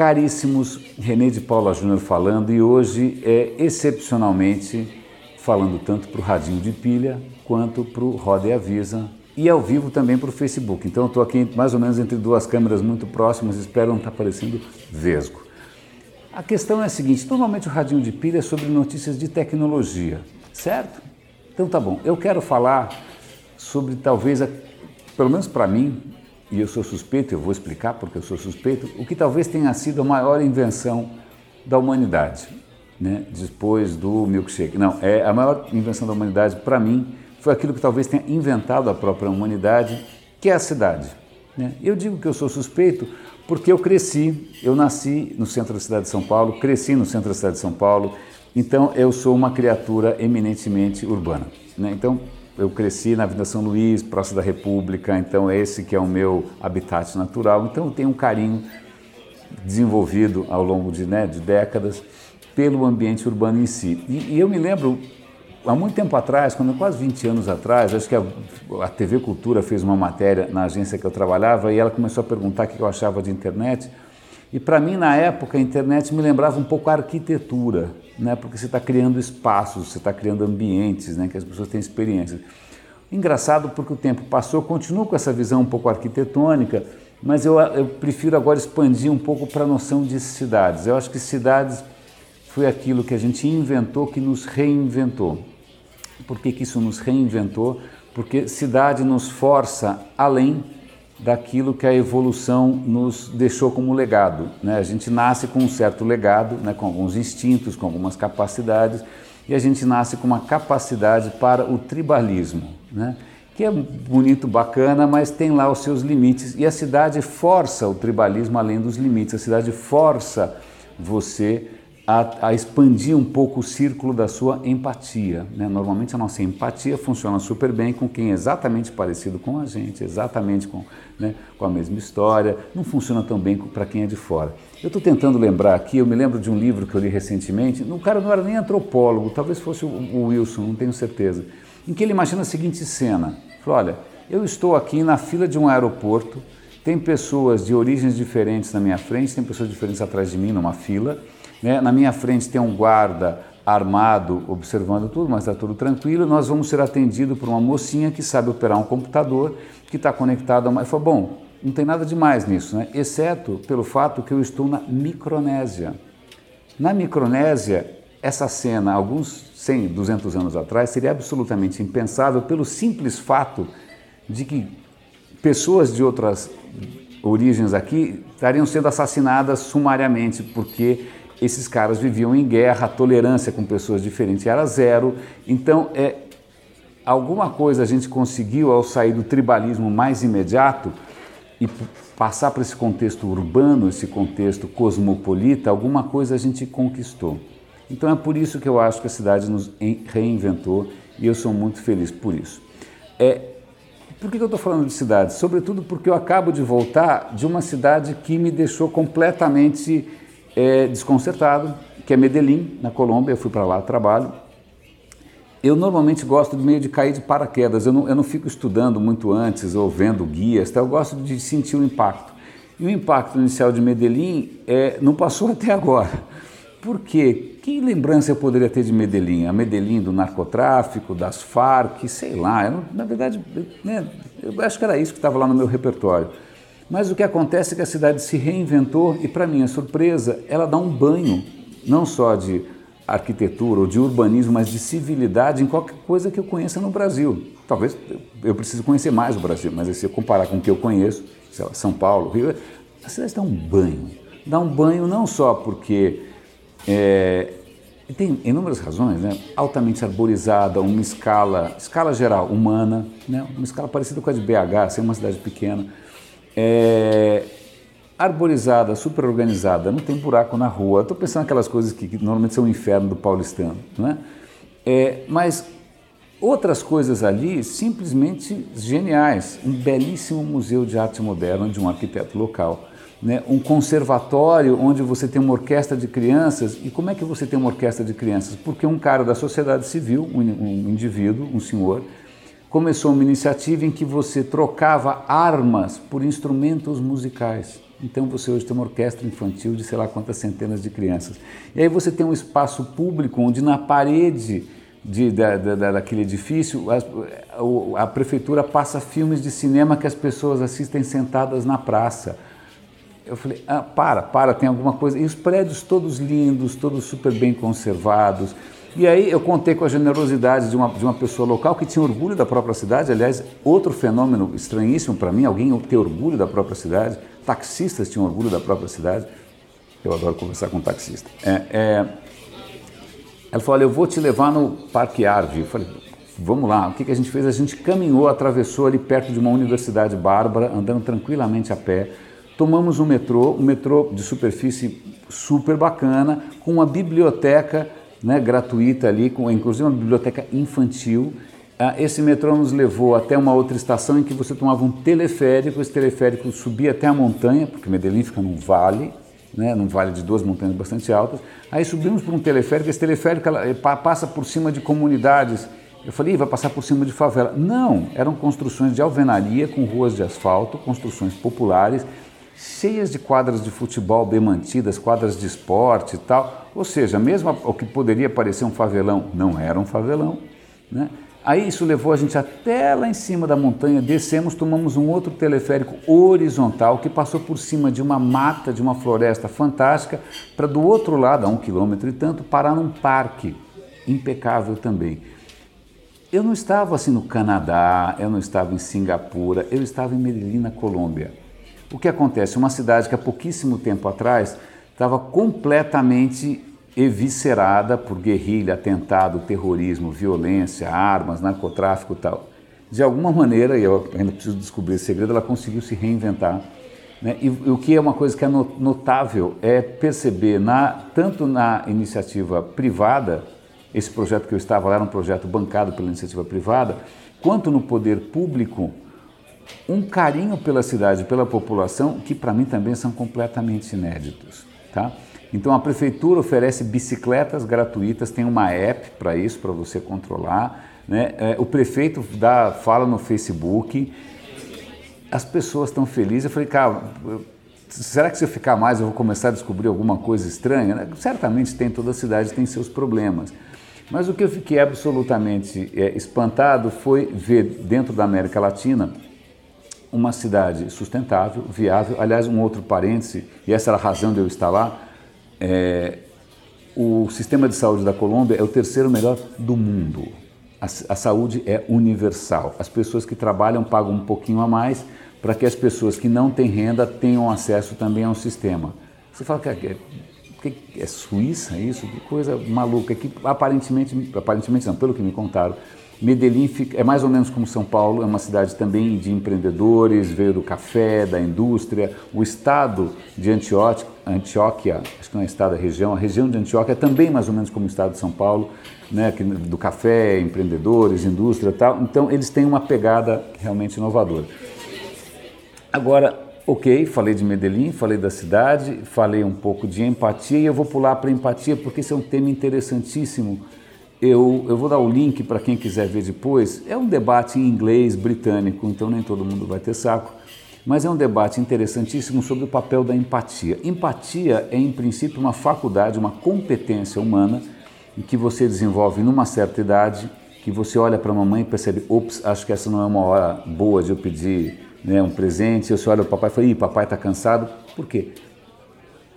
Caríssimos, René de Paula Júnior falando e hoje é excepcionalmente falando tanto para o Radinho de Pilha quanto para o Roda e Avisa e ao vivo também para o Facebook. Então eu estou aqui mais ou menos entre duas câmeras muito próximas, espero não estar tá parecendo vesgo. A questão é a seguinte, normalmente o Radinho de Pilha é sobre notícias de tecnologia, certo? Então tá bom, eu quero falar sobre talvez, a, pelo menos para mim, e eu sou suspeito, eu vou explicar porque eu sou suspeito, o que talvez tenha sido a maior invenção da humanidade, né? depois do milkshake. Não, é a maior invenção da humanidade para mim foi aquilo que talvez tenha inventado a própria humanidade, que é a cidade. Né? Eu digo que eu sou suspeito porque eu cresci, eu nasci no centro da cidade de São Paulo, cresci no centro da cidade de São Paulo, então eu sou uma criatura eminentemente urbana. Né? Então eu cresci na Avenida São Luís, próximo da República, então é esse que é o meu habitat natural. Então eu tenho um carinho desenvolvido ao longo de, né, de décadas pelo ambiente urbano em si. E, e, eu me lembro, há muito tempo atrás, quando quase 20 anos atrás, acho que a, a TV Cultura fez uma matéria na agência que eu trabalhava e ela começou a perguntar o que eu achava de internet. E para mim, na época, a internet me lembrava um pouco a arquitetura, né? porque você está criando espaços, você está criando ambientes, né? que as pessoas têm experiências. Engraçado porque o tempo passou, continuo com essa visão um pouco arquitetônica, mas eu, eu prefiro agora expandir um pouco para a noção de cidades. Eu acho que cidades foi aquilo que a gente inventou que nos reinventou. Por que, que isso nos reinventou? Porque cidade nos força além daquilo que a evolução nos deixou como legado. Né? A gente nasce com um certo legado, né? com alguns instintos, com algumas capacidades, e a gente nasce com uma capacidade para o tribalismo, né? que é bonito, bacana, mas tem lá os seus limites. E a cidade força o tribalismo além dos limites, a cidade força você a, a, expandir um pouco o círculo da sua empatia. Né? Normalmente a nossa empatia funciona super bem com quem é exatamente parecido com a gente, exatamente com, né, com a mesma história, não funciona tão bem para quem é de fora. Eu estou tentando lembrar aqui, eu me lembro de um livro que eu li recentemente, o cara não era nem antropólogo, talvez fosse o, o Wilson, não tenho certeza, em que ele imagina a seguinte cena, falou, olha, eu estou aqui na fila de um aeroporto, tem pessoas de origens diferentes na minha frente, tem pessoas diferentes atrás de mim numa fila, né? Na minha frente tem um guarda armado observando tudo, mas está tudo tranquilo. Nós vamos ser atendidos por uma mocinha que sabe operar um computador, que está conectado a uma. Falei, bom, não tem nada demais nisso, né? exceto pelo fato que eu estou na Micronésia. Na Micronésia, essa cena, alguns 100, 200 anos atrás, seria absolutamente impensável pelo simples fato de que pessoas de outras origens aqui estariam sendo assassinadas sumariamente, porque esses caras viviam em guerra, a tolerância com pessoas diferentes era zero. Então, é, alguma coisa a gente conseguiu ao sair do tribalismo mais imediato e passar para esse contexto urbano, esse contexto cosmopolita, alguma coisa a gente conquistou. Então é por isso que eu acho que a cidade nos reinventou e eu sou muito feliz por isso. É, por que eu estou falando de cidade? Sobretudo porque eu acabo de voltar de uma cidade que me deixou completamente é, desconcertado, que é Medellín, na Colômbia, eu fui para lá, trabalho. Eu normalmente gosto de meio de cair de paraquedas, eu não, eu não fico estudando muito antes ou vendo guias, tá? eu gosto de sentir o impacto. E o impacto inicial de Medellín é, não passou até agora. Por quê? Que lembrança eu poderia ter de Medellín? A Medellín do narcotráfico, das Farc, sei lá. Eu, na verdade, né, eu acho que era isso que estava lá no meu repertório. Mas o que acontece é que a cidade se reinventou e, para minha surpresa, ela dá um banho, não só de arquitetura ou de urbanismo, mas de civilidade em qualquer coisa que eu conheça no Brasil. Talvez eu precise conhecer mais o Brasil, mas se eu comparar com o que eu conheço, lá, São Paulo, Rio, a cidade dá um banho. Dá um banho não só porque é, tem inúmeras razões, né? altamente arborizada, uma escala, escala geral humana, né? uma escala parecida com a de BH, ser uma cidade pequena, é, arborizada, super organizada, não tem buraco na rua. Estou pensando aquelas coisas que, que, normalmente são o inferno do paulistano, não é? é? Mas outras coisas ali simplesmente geniais. Um belíssimo museu de arte moderna de um arquiteto local. Né? Um conservatório onde você tem uma orquestra de crianças. E como é que você tem uma orquestra de crianças? Porque um cara da sociedade civil, um, indivíduo, um senhor, começou uma iniciativa em que você trocava armas por instrumentos musicais. Então você hoje tem uma orquestra infantil de sei lá quantas centenas de crianças. E aí você tem um espaço público onde na parede de, da, da, daquele edifício a, a prefeitura passa filmes de cinema que as pessoas assistem sentadas na praça. Eu falei, ah, para, para, tem alguma coisa. E os prédios todos lindos, todos super bem conservados. E aí eu contei com a generosidade de uma, de uma pessoa local que tinha orgulho da própria cidade. Aliás, outro fenômeno estranhíssimo para mim, alguém ter orgulho da própria cidade. Taxistas tinham orgulho da própria cidade. Eu adoro conversar com taxista. É, é... Ela falou, olha, eu vou te levar no Parque Arve. Eu falei, vamos lá. O que, que a gente fez? A gente caminhou, atravessou ali perto de uma universidade bárbara, andando tranquilamente a pé tomamos um metrô, um metrô de superfície super bacana, com uma biblioteca né, gratuita ali, com inclusive uma biblioteca infantil. Ah, esse metrô nos levou até uma outra estação em que você tomava um teleférico, esse teleférico subia até a montanha, porque Medellín fica num vale, né, num vale de duas montanhas bastante altas. Aí subimos por um teleférico, esse teleférico ela, passa por cima de comunidades. Eu falei, vai passar por cima de favela. Não, eram construções de alvenaria com ruas de asfalto, construções populares, cheias de quadras de futebol bem mantidas, quadras de esporte e tal. Ou seja, mesmo o que poderia parecer um favelão, não era um favelão. Né? Aí isso levou a gente até lá em cima da montanha, descemos, tomamos um outro teleférico horizontal que passou por cima de uma mata, de uma floresta fantástica, para do outro lado, a um quilômetro e tanto, parar num parque impecável também. Eu não estava assim no Canadá, eu não estava em Singapura, eu estava em Medellín, na Colômbia. O que acontece? Uma cidade que há pouquíssimo tempo atrás estava completamente eviscerada por guerrilha, atentado, terrorismo, violência, armas, narcotráfico e tal. De alguma maneira, e eu ainda preciso descobrir esse segredo, ela conseguiu se reinventar. Né? E, e, o que é uma coisa que é notável é perceber, na, tanto na iniciativa privada, esse projeto que eu estava lá era um projeto bancado pela iniciativa privada, quanto no poder público, um carinho pela cidade, pela população, que para mim também são completamente inéditos. Tá? Então a prefeitura oferece bicicletas gratuitas, tem uma app para isso, para você controlar. Né? É, o prefeito dá, fala no Facebook, as pessoas estão felizes. Eu falei, cara, será que se eu ficar mais eu vou começar a descobrir alguma coisa estranha? Né? Certamente tem, toda cidade tem seus problemas. Mas o que eu fiquei absolutamente é, espantado foi ver dentro da América Latina uma cidade sustentável, viável. Aliás, um outro parêntese, e essa era a razão de eu estar lá, é, o sistema de saúde da Colômbia é o terceiro melhor do mundo. A, a, saúde é universal. As pessoas que trabalham pagam um pouquinho a mais para que as pessoas que não têm renda tenham acesso também ao sistema. Você fala que é, que é Suíça isso? Que coisa maluca. Que aparentemente, aparentemente não, pelo que me contaram, Medellín é mais ou menos como São Paulo, é uma cidade também de empreendedores, veio do café, da indústria. O estado de Antioquia, acho que não é estado, é região, a região de Antioquia é também mais ou menos como o estado de São Paulo, né, do café, empreendedores, indústria e tal. Então eles têm uma pegada realmente inovadora. Agora, ok, falei de Medellín, falei da cidade, falei um pouco de empatia e eu vou pular para empatia porque esse é um tema interessantíssimo eu, eu vou dar o link para quem quiser ver depois. É um debate em inglês britânico, então nem todo mundo vai ter saco. Mas é um debate interessantíssimo sobre o papel da empatia. Empatia é, em princípio, uma faculdade, uma competência humana que você desenvolve numa certa idade, que você olha para a mamãe e percebe, ops, acho que essa não é uma hora boa de eu pedir né, um presente. Você olha o papai e fala, ih, papai está cansado. Por quê?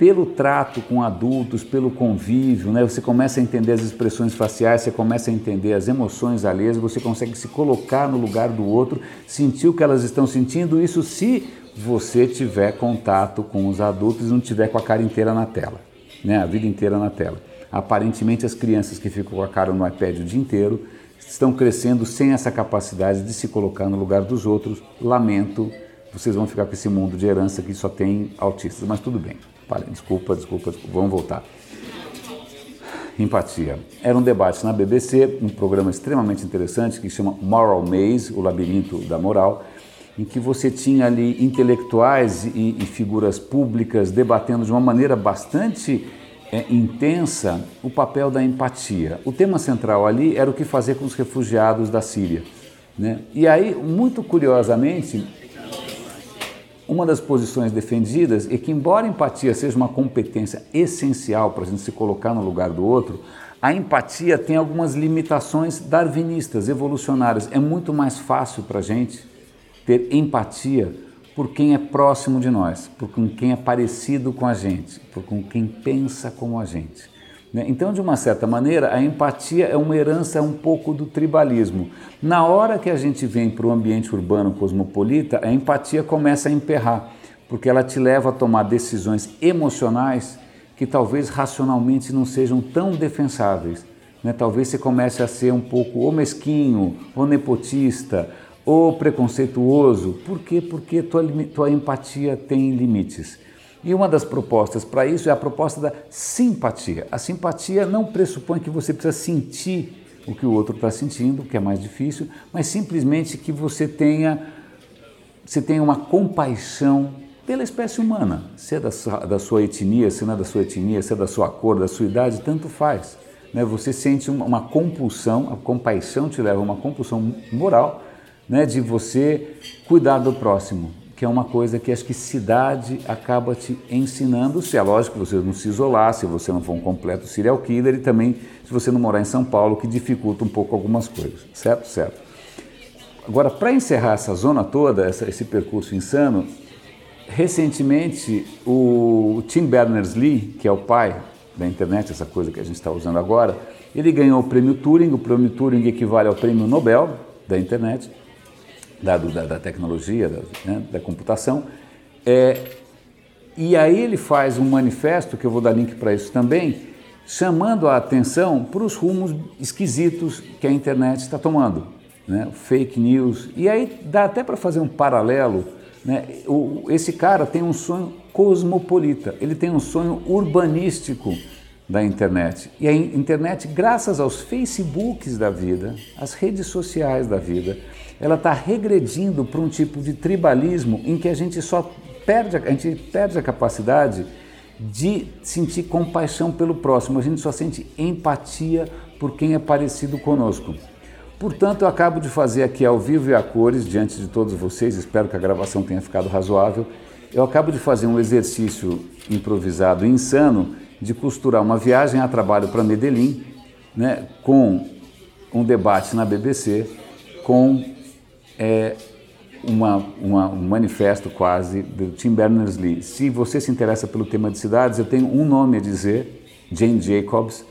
Pelo trato com adultos, pelo convívio, né? você começa a entender as expressões faciais, você começa a entender as emoções alheias, você consegue se colocar no lugar do outro, sentir o que elas estão sentindo, isso se você tiver contato com os adultos e não tiver com a cara inteira na tela, né? a vida inteira na tela. Aparentemente as crianças que ficam com a cara no iPad o dia inteiro estão crescendo sem essa capacidade de se colocar no lugar dos outros. Lamento, vocês vão ficar com esse mundo de herança que só tem autistas, mas tudo bem. Desculpa, desculpa, desculpa, vamos voltar. Empatia. Era um debate na BBC, um programa extremamente interessante que chama Moral Maze, o labirinto da moral, em que você tinha ali intelectuais e, e figuras públicas debatendo de uma maneira bastante é, intensa o papel da empatia. O tema central ali era o que fazer com os refugiados da Síria. Né? E aí, muito curiosamente, uma das posições defendidas é que, embora a empatia seja uma competência essencial para a gente se colocar no lugar do outro, a empatia tem algumas limitações darwinistas, evolucionárias. É muito mais fácil para a gente ter empatia por quem é próximo de nós, por quem é parecido com a gente, por quem pensa como a gente. Né? Então, de uma certa maneira, a empatia é uma herança um pouco do tribalismo. Na hora que a gente vem para o ambiente urbano cosmopolita, a empatia começa a emperrar, porque ela te leva a tomar decisões emocionais que talvez racionalmente não sejam tão defensáveis. Né? Talvez você comece a ser um pouco ou mesquinho, ou nepotista, ou preconceituoso. Por quê? Porque tua, tua empatia tem limites. E uma das propostas para isso é a proposta da simpatia. A simpatia não pressupõe que você precisa sentir o que o outro está sentindo, que é mais difícil, mas simplesmente que você tenha, você tenha uma compaixão pela espécie humana, se é da sua, da sua etnia, se não é da sua etnia, se é da sua cor, da sua idade, tanto faz. Né? Você sente uma, uma compulsão, a compaixão te leva a uma compulsão moral né, de você cuidar do próximo, que é uma coisa que acho que cidade acaba te ensinando, se é lógico que você não se isolar, se você não for um completo serial killer e também se você não morar em São Paulo, que dificulta um pouco algumas coisas, certo? Certo. Agora, para encerrar essa zona toda, essa, esse percurso insano, recentemente o Tim Berners-Lee, que é o pai da internet, essa coisa que a gente está usando agora, ele ganhou o prêmio Turing, o prêmio Turing equivale ao prêmio Nobel da internet, da, da, da tecnologia, da, né, da computação. É, e aí ele faz um manifesto, que eu vou dar link para isso também, chamando a atenção para os rumos esquisitos que a internet está tomando, né? fake news. E aí dá até para fazer um paralelo. Né? O, esse cara tem um sonho cosmopolita, ele tem um sonho urbanístico da internet. E a internet, graças aos Facebooks da vida, as redes sociais da vida, ela está regredindo para um tipo de tribalismo em que a gente só perde, a gente perde a capacidade de sentir compaixão pelo próximo, a gente só sente empatia por quem é parecido conosco. Portanto, eu acabo de fazer aqui ao vivo e a cores, diante de todos vocês, espero que a gravação tenha ficado razoável. Eu acabo de fazer um exercício improvisado insano de costurar uma viagem a trabalho para Medellín, né, com um debate na BBC, com é, uma, uma, um manifesto quase do Tim Berners-Lee. Se você se interessa pelo tema de cidades, eu tenho um nome a dizer, Jane Jacobs,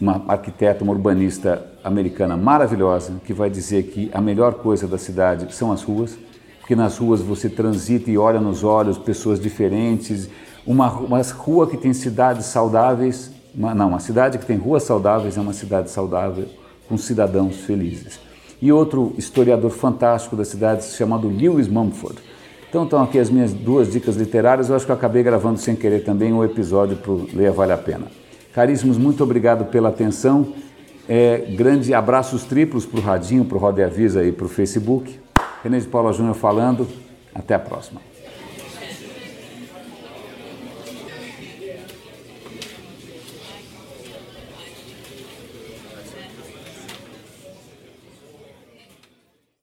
uma arquiteta, uma urbanista americana maravilhosa, que vai dizer que a melhor coisa da cidade são as ruas, porque nas ruas você transita e olha nos olhos pessoas diferentes, uma, uma rua que tem cidades saudáveis, uma, não, uma cidade que tem ruas saudáveis é uma cidade saudável com cidadãos felizes. E outro historiador fantástico da cidade chamado Lewis Mumford. Então estão aqui as minhas duas dicas literárias, eu acho que eu acabei gravando sem querer também um episódio para o Leia Vale a Pena. Caríssimos, muito obrigado pela atenção. É, grande abraços triplos para o Radinho, para o Roda e Avisa e para o Facebook. René de Paula Júnior falando. Até a próxima.